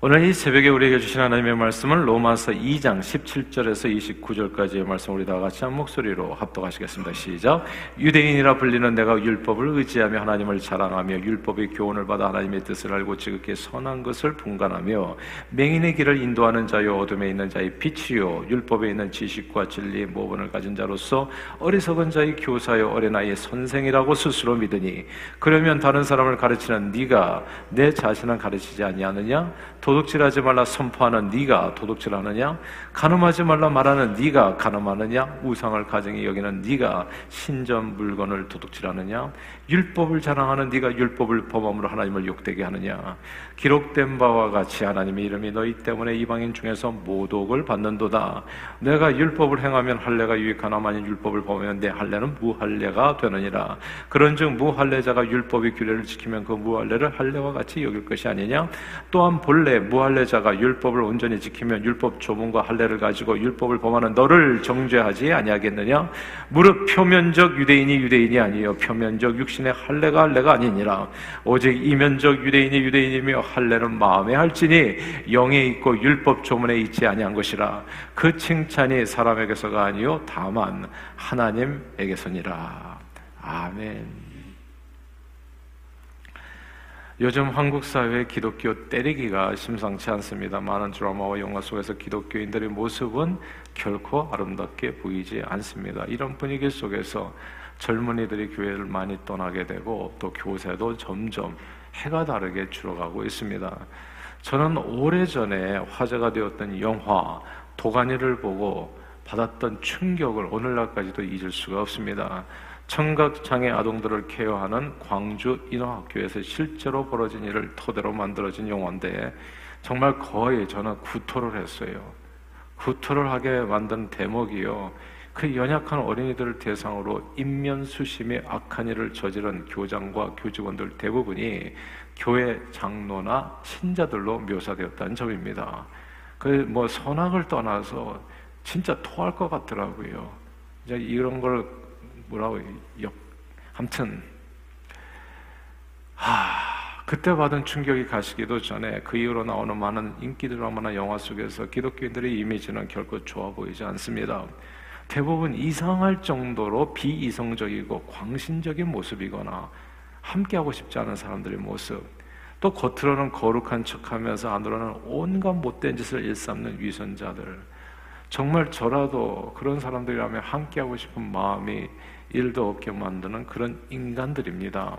오늘 이 새벽에 우리에게 주신 하나님의 말씀은 로마서 2장 17절에서 29절까지의 말씀 우리 다 같이 한 목소리로 합독하시겠습니다. 시작. 유대인이라 불리는 내가 율법을 의지하며 하나님을 자랑하며 율법의 교훈을 받아 하나님의 뜻을 알고 지극히 선한 것을 분간하며 맹인의 길을 인도하는 자요 어둠에 있는 자의 빛이요 율법에 있는 지식과 진리의 모본을 가진 자로서 어리석은 자의 교사요 어린아이의 선생이라고 스스로 믿으니 그러면 다른 사람을 가르치는 네가 내 자신을 가르치지 아니하느냐 도둑질하지 말라 선포하는 네가 도둑질하느냐? 가늠하지 말라 말하는 네가 가늠하느냐? 우상을 가정히 여기는 네가 신전 물건을 도둑질하느냐? 율법을 자랑하는 네가 율법을 범함으로 하나님을 욕되게 하느냐? 기록된 바와 같이 하나님의 이름이 너희 때문에 이방인 중에서 모독을 받는도다. 내가 율법을 행하면 할례가 유익하나 만일 율법을 범하면 내 할례는 무할례가 되느니라. 그런즉 무할례자가 율법의 규례를 지키면 그 무할례를 할례와 같이 여길 것이 아니냐? 또한 본래 무할례자가 율법을 온전히 지키면 율법 조문과 할례를 가지고 율법을 범하는 너를 정죄하지 아니하겠느냐? 무릇 표면적 유대인이 유대인이 아니요 표면적 육신의 할례가 할례가 아니니라. 오직 이면적 유대인이 유대인이며 할례는 마음에 할지니 영에 있고 율법 조문에 있지 아니한 것이라 그 칭찬이 사람에게서가 아니요 다만 하나님에게서니라 아멘. 요즘 한국 사회의 기독교 때리기가 심상치 않습니다. 많은 드라마와 영화 속에서 기독교인들의 모습은 결코 아름답게 보이지 않습니다. 이런 분위기 속에서 젊은이들이 교회를 많이 떠나게 되고 또 교세도 점점 해가 다르게 줄어가고 있습니다. 저는 오래전에 화제가 되었던 영화 도가니를 보고 받았던 충격을 오늘날까지도 잊을 수가 없습니다. 청각장애 아동들을 케어하는 광주 인어학교에서 실제로 벌어진 일을 토대로 만들어진 영화인데 정말 거의 저는 구토를 했어요. 구토를 하게 만든 대목이요. 그 연약한 어린이들을 대상으로 인면수심의 악한 일을 저지른 교장과 교직원들 대부분이 교회 장로나 신자들로 묘사되었다는 점입니다. 그 뭐 선악을 떠나서 진짜 토할 것 같더라고요. 이제 이런 걸 뭐라고 역 아무튼 하 그때 받은 충격이 가시기도 전에 그 이후로 나오는 많은 인기 드라마나 영화 속에서 기독교인들의 이미지는 결코 좋아 보이지 않습니다. 대부분 이상할 정도로 비이성적이고 광신적인 모습이거나 함께하고 싶지 않은 사람들의 모습, 또 겉으로는 거룩한 척하면서 안으로는 온갖 못된 짓을 일삼는 위선자들. 정말 저라도 그런 사람들이라면 함께하고 싶은 마음이 일도 없게 만드는 그런 인간들입니다.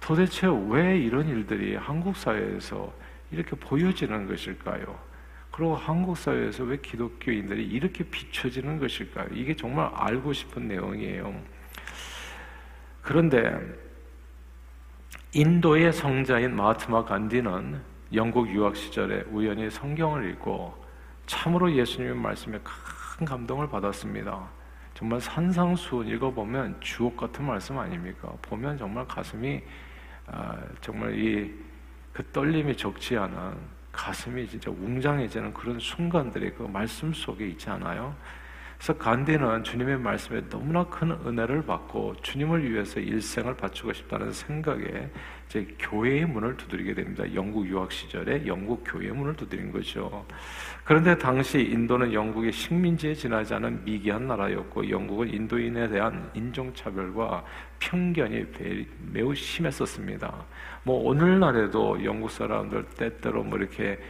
도대체 왜 이런 일들이 한국 사회에서 이렇게 보여지는 것일까요? 그리고 한국 사회에서 왜 기독교인들이 이렇게 비춰지는 것일까요? 이게 정말 알고 싶은 내용이에요. 그런데 인도의 성자인 마트마 간디는 영국 유학 시절에 우연히 성경을 읽고 참으로 예수님의 말씀에 큰 감동을 받았습니다. 정말 산상수훈 읽어보면 주옥 같은 말씀 아닙니까? 보면 정말 가슴이 아, 정말 이 그 떨림이 적지 않은 가슴이 진짜 웅장해지는 그런 순간들이 그 말씀 속에 있지 않아요? 그래서 간디는 주님의 말씀에 너무나 큰 은혜를 받고 주님을 위해서 일생을 바치고 싶다는 생각에 이제 교회의 문을 두드리게 됩니다. 영국 유학 시절에 영국 교회의 문을 두드린 거죠. 그런데 당시 인도는 영국의 식민지에 지나지 않은 미개한 나라였고 영국은 인도인에 대한 인종차별과 편견이 매우 심했었습니다. 뭐 오늘날에도 영국 사람들 때때로 뭐 이렇게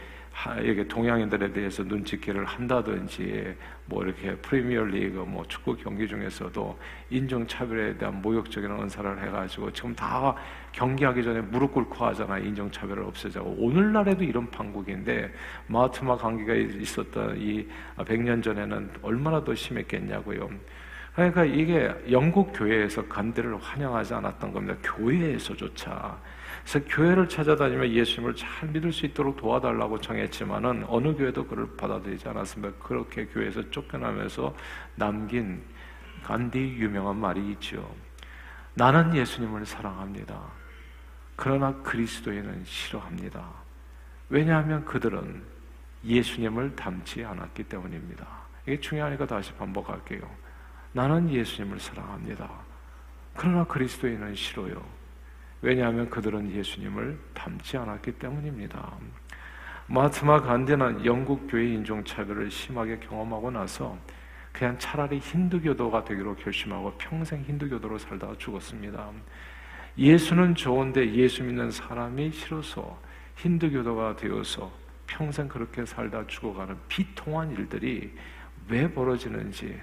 이게 동양인들에 대해서 눈치기를 한다든지 뭐 이렇게 프리미어리그 뭐 축구 경기 중에서도 인종 차별에 대한 모욕적인 언사를 해가지고 지금 다 경기하기 전에 무릎 꿇고 하잖아 인종 차별을 없애자고 오늘날에도 이런 판국인데 마하트마 강기가 있었던 이 100년 전에는 얼마나 더 심했겠냐고요. 그러니까 이게 영국 교회에서 간대를 환영하지 않았던 겁니다. 교회에서조차. 그래서 교회를 찾아다니며 예수님을 잘 믿을 수 있도록 도와달라고 청했지만은 어느 교회도 그를 받아들이지 않았습니다. 그렇게 교회에서 쫓겨나면서 남긴 간디 유명한 말이 있죠. 나는 예수님을 사랑합니다. 그러나 그리스도인은 싫어합니다. 왜냐하면 그들은 예수님을 닮지 않았기 때문입니다. 이게 중요하니까 다시 반복할게요. 나는 예수님을 사랑합니다. 그러나 그리스도인은 싫어요. 왜냐하면 그들은 예수님을 닮지 않았기 때문입니다. 마하트마 간디는 영국 교회 인종 차별을 심하게 경험하고 나서 그냥 차라리 힌두교도가 되기로 결심하고 평생 힌두교도로 살다가 죽었습니다. 예수는 좋은데 예수 믿는 사람이 싫어서 힌두교도가 되어서 평생 그렇게 살다 죽어가는 비통한 일들이 왜 벌어지는지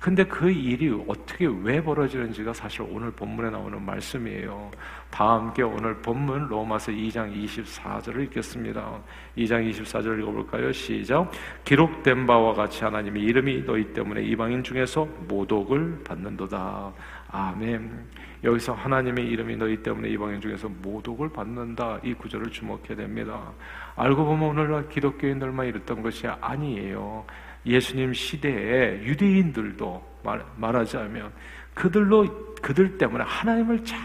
근데 그 일이 어떻게 왜 벌어지는지가 사실 오늘 본문에 나오는 말씀이에요. 다 함께 오늘 본문 로마서 2장 24절을 읽겠습니다. 2장 24절 읽어볼까요? 시작. 기록된 바와 같이 하나님의 이름이 너희 때문에 이방인 중에서 모독을 받는도다. 아멘. 여기서 하나님의 이름이 너희 때문에 이방인 중에서 모독을 받는다. 이 구절을 주목해야 됩니다. 알고 보면 오늘날 기독교인들만 이랬던 것이 아니에요. 예수님 시대에 유대인들도 말, 말하자면 그들로 그들 때문에 하나님을 잘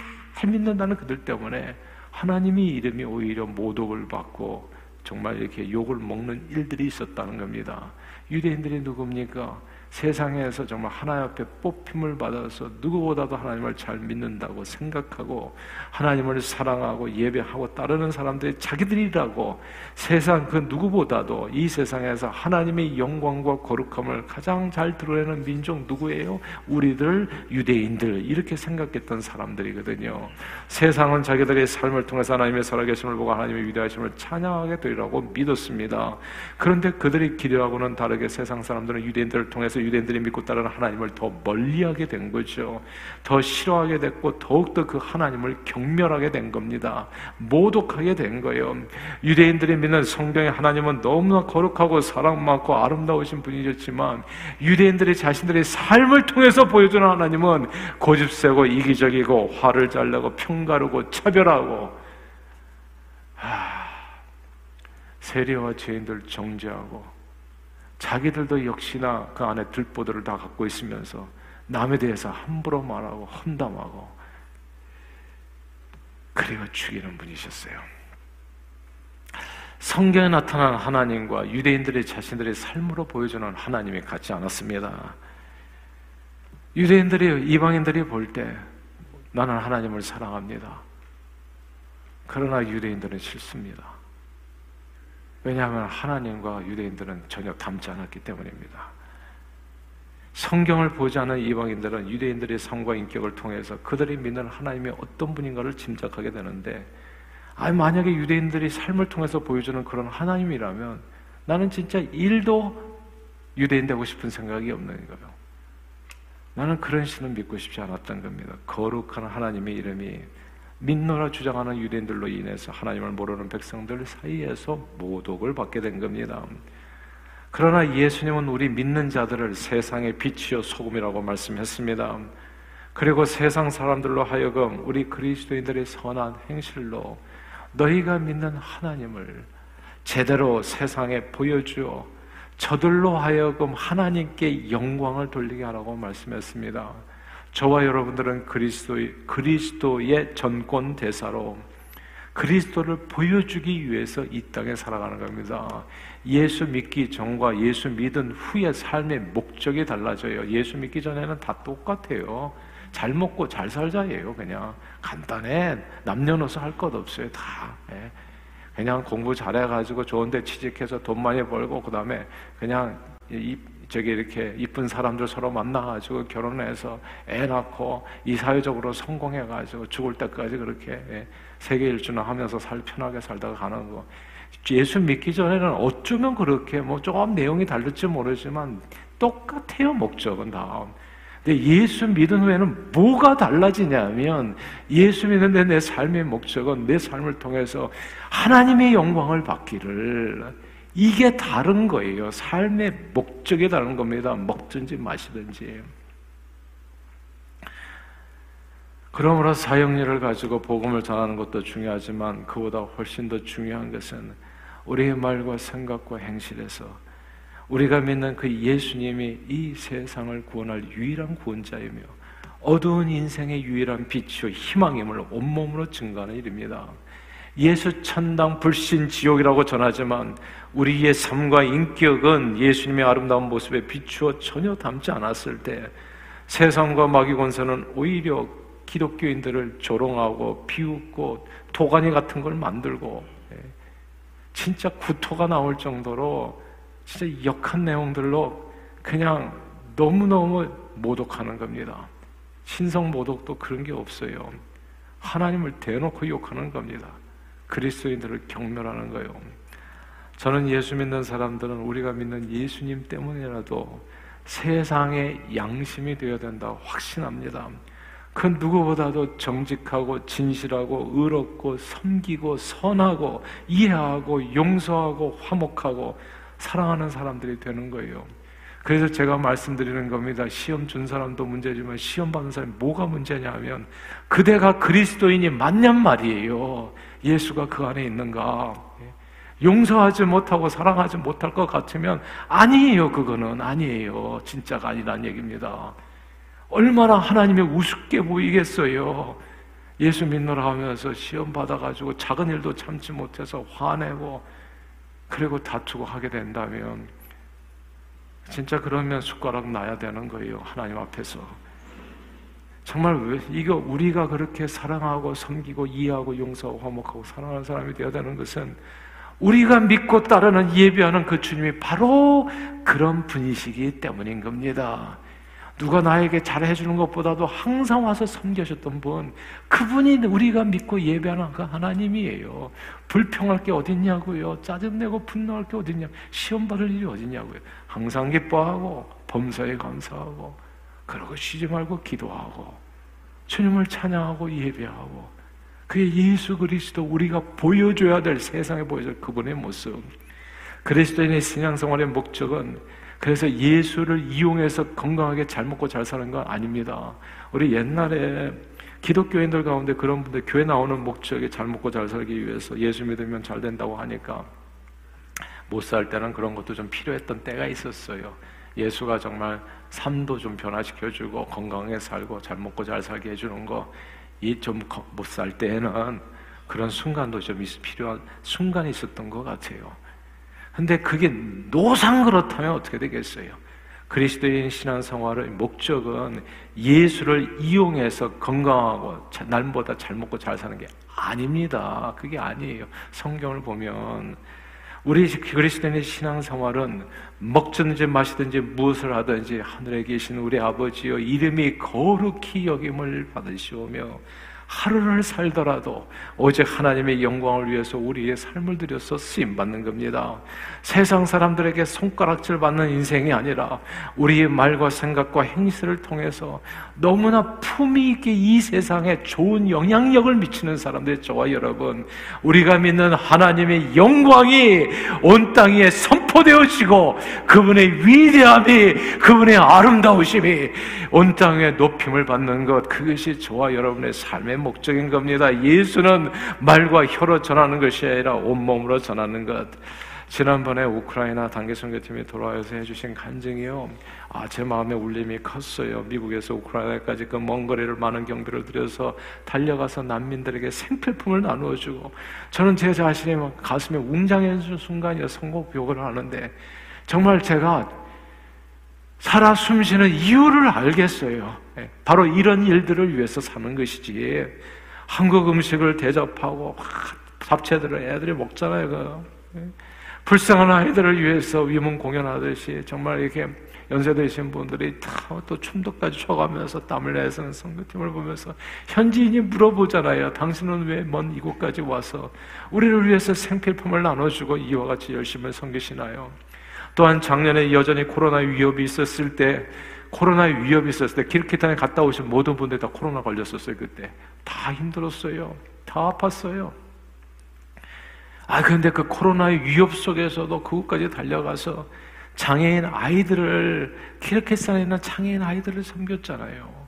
믿는다는 그들 때문에 하나님의 이름이 오히려 모독을 받고 정말 이렇게 욕을 먹는 일들이 있었다는 겁니다. 유대인들이 누굽니까? 세상에서 정말 하나님 앞에 뽑힘을 받아서 누구보다도 하나님을 잘 믿는다고 생각하고 하나님을 사랑하고 예배하고 따르는 사람들이 자기들이라고 세상 그 누구보다도 이 세상에서 하나님의 영광과 거룩함을 가장 잘 드러내는 민족 누구예요? 우리들 유대인들 이렇게 생각했던 사람들이거든요. 세상은 자기들의 삶을 통해서 하나님의 살아계심을 보고 하나님의 위대하심을 찬양하게 되리라고 믿었습니다. 그런데 그들이 기대하고는 다르게 세상 사람들은 유대인들을 통해서 유대인들이 믿고 따르는 하나님을 더 멀리하게 된 거죠. 더 싫어하게 됐고 더욱더 그 하나님을 경멸하게 된 겁니다. 모독하게 된 거예요. 유대인들이 믿는 성경의 하나님은 너무나 거룩하고 사랑 많고 아름다우신 분이셨지만 유대인들이 자신들의 삶을 통해서 보여주는 하나님은 고집세고 이기적이고 화를 잘 내고 평가르고 차별하고 하, 세리와 죄인들 정죄하고 자기들도 역시나 그 안에 들보들을 다 갖고 있으면서 남에 대해서 함부로 말하고 험담하고 그리고 죽이는 분이셨어요. 성경에 나타난 하나님과 유대인들의 자신들의 삶으로 보여주는 하나님이 같지 않았습니다. 유대인들이 이방인들이 볼 때 나는 하나님을 사랑합니다. 그러나 유대인들은 싫습니다. 왜냐하면 하나님과 유대인들은 전혀 닮지 않았기 때문입니다. 성경을 보지 않은 이방인들은 유대인들의 삶과 인격을 통해서 그들이 믿는 하나님이 어떤 분인가를 짐작하게 되는데, 아니, 만약에 유대인들이 삶을 통해서 보여주는 그런 하나님이라면 나는 진짜 일도 유대인 되고 싶은 생각이 없는 거예요. 나는 그런 신을 믿고 싶지 않았던 겁니다. 거룩한 하나님의 이름이 믿노라 주장하는 유대인들로 인해서 하나님을 모르는 백성들 사이에서 모독을 받게 된 겁니다. 그러나 예수님은 우리 믿는 자들을 세상의 빛이요 소금이라고 말씀했습니다. 그리고 세상 사람들로 하여금 우리 그리스도인들의 선한 행실로 너희가 믿는 하나님을 제대로 세상에 보여주어 저들로 하여금 하나님께 영광을 돌리게 하라고 말씀했습니다. 저와 여러분들은 그리스도의, 그리스도의 전권 대사로 그리스도를 보여주기 위해서 이 땅에 살아가는 겁니다. 예수 믿기 전과 예수 믿은 후의 삶의 목적이 달라져요. 예수 믿기 전에는 다 똑같아요. 잘 먹고 잘 살자예요. 그냥 간단해. 남녀노소 할 것 없어요. 다. 예. 그냥 공부 잘해가지고 좋은데 취직해서 돈 많이 벌고 그 다음에 그냥 이 저기 이렇게 이쁜 사람들 서로 만나가지고 결혼해서 애 낳고 이 사회적으로 성공해가지고 죽을 때까지 그렇게 예, 세계 일주나 하면서 살 편하게 살다가 가는 거. 예수 믿기 전에는 어쩌면 그렇게 뭐 조금 내용이 다를지 모르지만 똑같아요 목적은 다. 근데 예수 믿은 후에는 뭐가 달라지냐면 예수 믿는데 내 삶의 목적은 내 삶을 통해서 하나님의 영광을 받기를 이게 다른 거예요. 삶의 목적이 다른 겁니다. 먹든지 마시든지. 그러므로 사형리를 가지고 복음을 전하는 것도 중요하지만 그보다 훨씬 더 중요한 것은 우리의 말과 생각과 행실에서 우리가 믿는 그 예수님이 이 세상을 구원할 유일한 구원자이며 어두운 인생의 유일한 빛이요 희망임을 온몸으로 증거하는 일입니다. 예수 천당 불신 지옥이라고 전하지만 우리의 삶과 인격은 예수님의 아름다운 모습에 비추어 전혀 담지 않았을 때 세상과 마귀 권세는 오히려 기독교인들을 조롱하고 비웃고 도가니 같은 걸 만들고 예, 진짜 구토가 나올 정도로 진짜 역한 내용들로 그냥 너무너무 모독하는 겁니다. 신성 모독도 그런 게 없어요. 하나님을 대놓고 욕하는 겁니다. 그리스도인들을 경멸하는 거예요. 저는 예수 믿는 사람들은 우리가 믿는 예수님 때문이라도 세상의 양심이 되어야 된다 확신합니다. 그 누구보다도 정직하고 진실하고 의롭고 섬기고 선하고 이해하고 용서하고 화목하고 사랑하는 사람들이 되는 거예요. 그래서 제가 말씀드리는 겁니다. 시험 준 사람도 문제지만 시험 받는 사람이 뭐가 문제냐면 그대가 그리스도인이 맞냔 말이에요. 예수가 그 안에 있는가? 용서하지 못하고 사랑하지 못할 것 같으면 아니에요. 그거는 아니에요. 진짜가 아니란 얘기입니다. 얼마나 하나님의 우습게 보이겠어요. 예수 믿노라 하면서 시험 받아가지고 작은 일도 참지 못해서 화내고 그리고 다투고 하게 된다면 진짜 그러면 숟가락 놔야 되는 거예요. 하나님 앞에서. 정말 왜, 이거 우리가 그렇게 사랑하고 섬기고 이해하고 용서하고 화목하고 사랑하는 사람이 되어야 되는 것은 우리가 믿고 따르는 예배하는 그 주님이 바로 그런 분이시기 때문인 겁니다. 누가 나에게 잘해주는 것보다도 항상 와서 섬겨셨던 분, 그분이 우리가 믿고 예배하는 그 하나님이에요. 불평할 게 어딨냐고요. 짜증내고 분노할 게 어딨냐. 시험 받을 일이 어딨냐고요. 항상 기뻐하고, 범사에 감사하고, 그러고 쉬지 말고 기도하고, 주님을 찬양하고 예배하고, 그게 예수 그리스도 우리가 보여줘야 될 세상에 보여줄 그분의 모습. 그리스도인의 신앙생활의 목적은 그래서 예수를 이용해서 건강하게 잘 먹고 잘 사는 건 아닙니다. 우리 옛날에 기독교인들 가운데 그런 분들 교회 나오는 목적이 잘 먹고 잘 살기 위해서 예수 믿으면 잘 된다고 하니까 못 살 때는 그런 것도 좀 필요했던 때가 있었어요. 예수가 정말 삶도 좀 변화시켜주고 건강하게 살고 잘 먹고 잘 살게 해주는 거 이 좀 못 살 때에는 그런 순간도 좀 필요한 순간이 있었던 것 같아요. 근데 그게 노상 그렇다면 어떻게 되겠어요? 그리스도인 신앙 생활의 목적은 예수를 이용해서 건강하고 날보다 잘 먹고 잘 사는 게 아닙니다. 그게 아니에요. 성경을 보면 우리 그리스도인의 신앙 생활은 먹든지 마시든지 무엇을 하든지 하늘에 계신 우리 아버지여 이름이 거룩히 여김을 받으시오며 하루를 살더라도 오직 하나님의 영광을 위해서 우리의 삶을 들여서 쓰임 받는 겁니다. 세상 사람들에게 손가락질 받는 인생이 아니라 우리의 말과 생각과 행실을 통해서 너무나 품위 있게 이 세상에 좋은 영향력을 미치는 사람들 저와 여러분 우리가 믿는 하나님의 영광이 온 땅에 선포되어지고 그분의 위대함이 그분의 아름다우심이 온 땅에 높임을 받는 것 그것이 저와 여러분의 삶의 목적인 겁니다. 예수는 말과 혀로 전하는 것이 아니라 온몸으로 전하는 것. 지난번에 우크라이나 단계 선교팀이 돌아와서 해주신 간증이요. 아, 제 마음의 울림이 컸어요. 미국에서 우크라이나까지 그 먼 거리를 많은 경비를 들여서 달려가서 난민들에게 생필품을 나누어주고 저는 제 자신이 막 가슴에 웅장해진 순간이어 선곡욕을 하는데 정말 제가 살아 숨쉬는 이유를 알겠어요. 예, 바로 이런 일들을 위해서 사는 것이지. 한국 음식을 대접하고 잡채들을 애들이 먹잖아요. 그. 예. 불쌍한 아이들을 위해서 위문 공연하듯이 정말 이렇게 연세되신 분들이 다또 춤도까지 춰가면서 땀을 내서 선교팀을 보면서 현지인이 물어보잖아요. 당신은 왜 먼 이곳까지 와서 우리를 위해서 생필품을 나눠주고 이와 같이 열심히 섬기시나요? 또한 작년에 여전히 코로나 위협이 있었을 때 코로나 위협이 있었을 때 기르키탄에 갔다 오신 모든 분들이 다 코로나 걸렸었어요 그때 다 힘들었어요 다 아팠어요 아, 그런데 그 코로나의 위협 속에서도 그곳까지 달려가서 장애인 아이들을, 키르키스탄에 있는 장애인 아이들을 섬겼잖아요.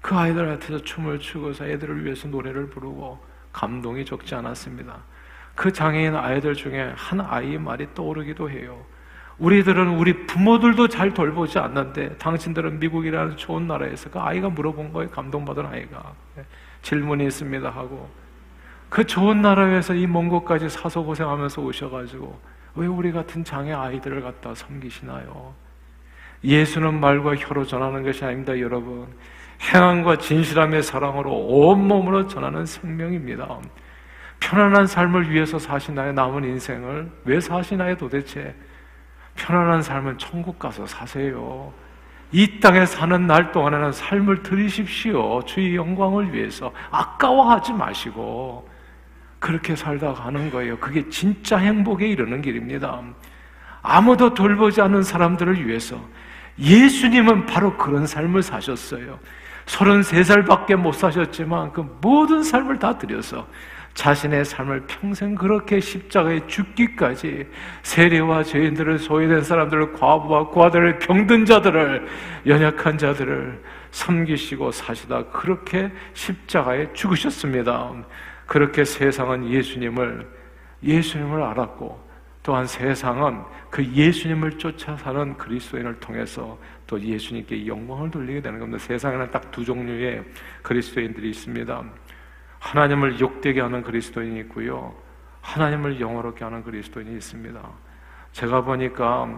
그 아이들한테서 춤을 추고서 애들을 위해서 노래를 부르고 감동이 적지 않았습니다. 그 장애인 아이들 중에 한 아이의 말이 떠오르기도 해요. 우리들은 우리 부모들도 잘 돌보지 않는데 당신들은 미국이라는 좋은 나라에서 그 아이가 물어본 거에 감동받은 아이가 네, 질문이 있습니다 하고 그 좋은 나라에서 이 먼 곳까지 사서 고생하면서 오셔가지고 왜 우리 같은 장애 아이들을 갖다 섬기시나요? 예수는 말과 혀로 전하는 것이 아닙니다, 여러분. 행함과 진실함의 사랑으로 온몸으로 전하는 생명입니다. 편안한 삶을 위해서 사시나요? 남은 인생을 왜 사시나요? 도대체 편안한 삶은 천국 가서 사세요. 이 땅에 사는 날 동안에는 삶을 들이십시오. 주의 영광을 위해서 아까워하지 마시고 그렇게 살다 가는 거예요. 그게 진짜 행복에 이르는 길입니다. 아무도 돌보지 않는 사람들을 위해서 예수님은 바로 그런 삶을 사셨어요. 33살밖에 못 사셨지만 그 모든 삶을 다 드려서 자신의 삶을 평생 그렇게 십자가에 죽기까지 세례와 죄인들을 소외된 사람들을 과부와 과들을 병든 자들을 연약한 자들을 섬기시고 사시다 그렇게 십자가에 죽으셨습니다. 그렇게 세상은 예수님을 예수님을 알았고 또한 세상은 그 예수님을 쫓아 사는 그리스도인을 통해서 또 예수님께 영광을 돌리게 되는 겁니다. 세상에는 딱 두 종류의 그리스도인들이 있습니다. 하나님을 욕되게 하는 그리스도인이 있고요. 하나님을 영어롭게 하는 그리스도인이 있습니다. 제가 보니까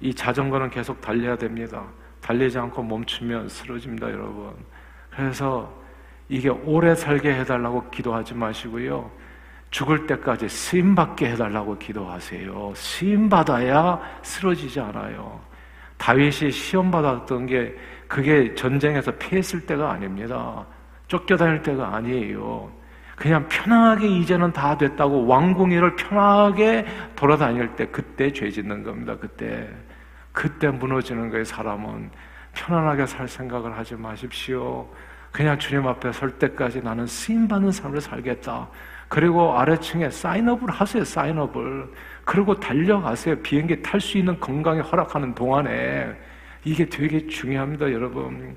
이 자전거는 계속 달려야 됩니다. 달리지 않고 멈추면 쓰러집니다, 여러분. 그래서 이게 오래 살게 해달라고 기도하지 마시고요. 죽을 때까지 쓰임 받게 해달라고 기도하세요. 쓰임 받아야 쓰러지지 않아요. 다윗이 시험 받았던 게 그게 전쟁에서 피했을 때가 아닙니다. 쫓겨다닐 때가 아니에요. 그냥 편하게 이제는 다 됐다고 왕궁위를 편하게 돌아다닐 때 그때 죄 짓는 겁니다. 그때 그때 무너지는 거예요. 사람은 편안하게 살 생각을 하지 마십시오. 그냥 주님 앞에 설 때까지 나는 쓰임 받는 삶을 살겠다. 그리고 아래층에 사인업을 하세요, 사인업을. 그리고 달려가세요. 비행기 탈 수 있는 건강에 허락하는 동안에. 이게 되게 중요합니다, 여러분.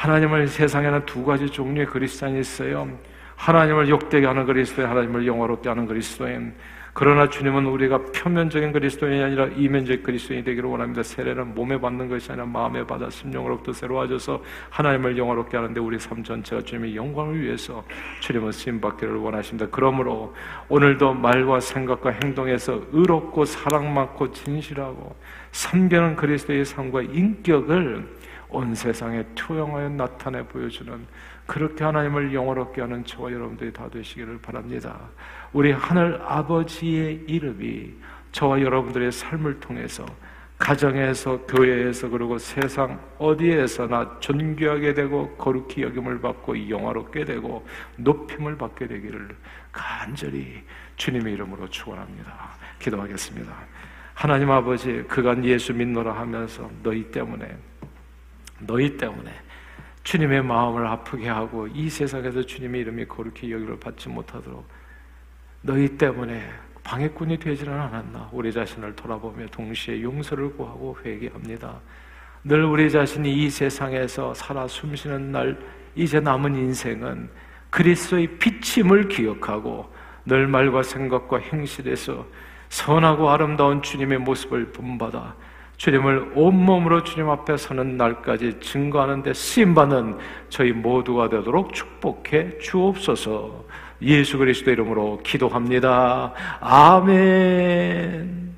하나님을 세상에는 두 가지 종류의 그리스도인이 있어요. 하나님을 욕되게 하는 그리스도인, 하나님을 영화롭게 하는 그리스도인. 그러나 주님은 우리가 표면적인 그리스도인이 아니라 이면적 그리스도인이 되기를 원합니다. 세례는 몸에 받는 것이 아니라 마음에 받아 심령으로부터 새로워져서 하나님을 영화롭게 하는데 우리 삶 전체가 주님의 영광을 위해서 주님은 쓰임 받기를 원하십니다. 그러므로 오늘도 말과 생각과 행동에서 의롭고 사랑 많고 진실하고 삼변은 그리스도의 삶과 인격을 온 세상에 투영하여 나타내 보여주는 그렇게 하나님을 영원롭게 하는 저와 여러분들이 다 되시기를 바랍니다. 우리 하늘 아버지의 이름이 저와 여러분들의 삶을 통해서 가정에서 교회에서 그리고 세상 어디에서나 존귀하게 되고 거룩히 여김을 받고 영화롭게 되고 높임을 받게 되기를 간절히 주님의 이름으로 축원합니다. 기도하겠습니다. 하나님 아버지 그간 예수 믿노라 하면서 너희 때문에 너희 때문에 주님의 마음을 아프게 하고 이 세상에서 주님의 이름이 거룩히 여기를 받지 못하도록 너희 때문에 방해꾼이 되지는 않았나 우리 자신을 돌아보며 동시에 용서를 구하고 회개합니다. 늘 우리 자신이 이 세상에서 살아 숨쉬는 날 이제 남은 인생은 그리스도의 비침을 기억하고 늘 말과 생각과 행실에서 선하고 아름다운 주님의 모습을 본받아 주님을 온몸으로 주님 앞에 서는 날까지 증거하는데 쓰임받는 저희 모두가 되도록 축복해 주옵소서 예수 그리스도 이름으로 기도합니다. 아멘.